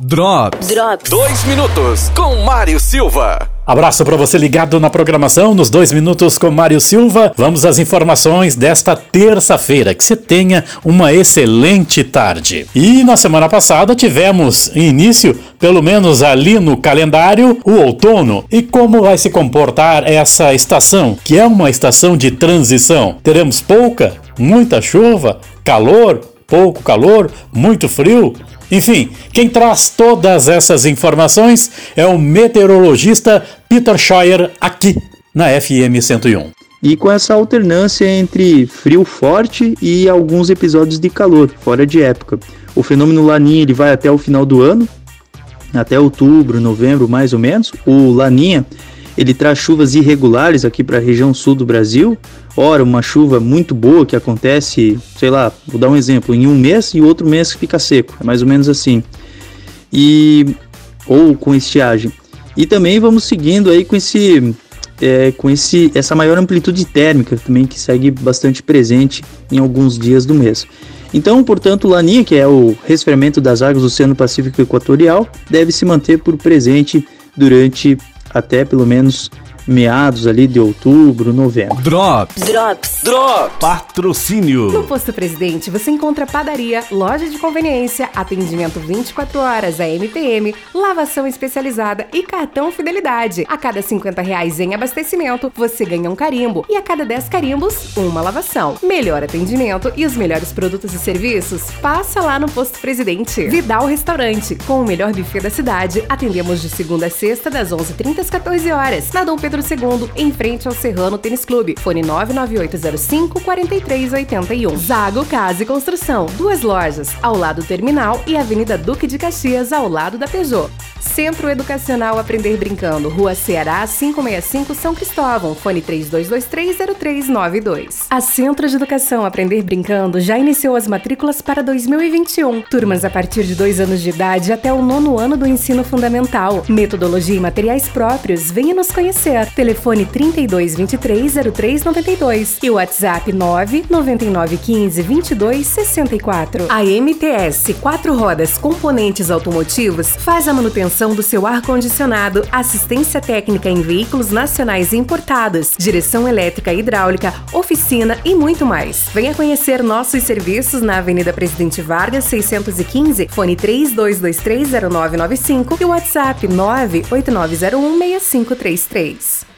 Drops. Drops. Dois minutos com Mário Silva. Abraço para você ligado na programação nos dois minutos com Mário Silva. Vamos às informações desta terça-feira. Que você tenha uma excelente tarde. E na semana passada tivemos início, pelo menos ali no calendário, o outono. E como vai se comportar essa estação, que é uma estação de transição? Teremos pouca, muita chuva, calor, pouco calor, muito frio? Enfim, quem traz todas essas informações é o meteorologista Peter Scheuer aqui na FM 101. E com essa alternância entre frio forte e alguns episódios de calor, fora de época. O fenômeno Laninha ele vai até o final do ano, até outubro, novembro mais ou menos. O Laninha ele traz chuvas irregulares aqui para a região sul do Brasil. Ora, uma chuva muito boa que acontece, sei lá, vou dar um exemplo, em um mês e outro mês fica seco. É mais ou menos assim. E ou com estiagem. E também vamos seguindo aí com esse é, com esse, essa maior amplitude térmica também que segue bastante presente em alguns dias do mês. Então, portanto, Laninha, que é o resfriamento das águas do Oceano Pacífico Equatorial, deve se manter por presente durante até pelo menos meados ali de outubro, novembro. Drops. Drops. Drops. Patrocínio. No Posto Presidente você encontra padaria, loja de conveniência, atendimento 24 horas, a MPM, lavação especializada e cartão fidelidade. A cada 50 reais em abastecimento, você ganha um carimbo e a cada 10 carimbos, uma lavação. Melhor atendimento e os melhores produtos e serviços? Passa lá no Posto Presidente. Vidal Restaurante, com o melhor buffet da cidade, atendemos de segunda a sexta, das 11h30 às 14 horas. Na Dom Pedro II, em frente ao Serrano Tênis Clube. Fone 99805 4381. Zago Casa e Construção. Duas lojas, ao lado do terminal e Avenida Duque de Caxias, ao lado da Peugeot. Centro Educacional Aprender Brincando, Rua Ceará, 565 São Cristóvão. Fone 32230392. A Centro de Educação Aprender Brincando já iniciou as matrículas para 2021. Turmas a partir de dois anos de idade até o nono ano do ensino fundamental. Metodologia e materiais próprios. Venha nos conhecer. Telefone 32230392 e WhatsApp 999152264. A MTS Quatro Rodas Componentes Automotivos faz a manutenção do seu ar-condicionado, assistência técnica em veículos nacionais importados, direção elétrica e hidráulica, oficina e muito mais. Venha conhecer nossos serviços na Avenida Presidente Vargas 615, fone 32230995 e WhatsApp 989016533.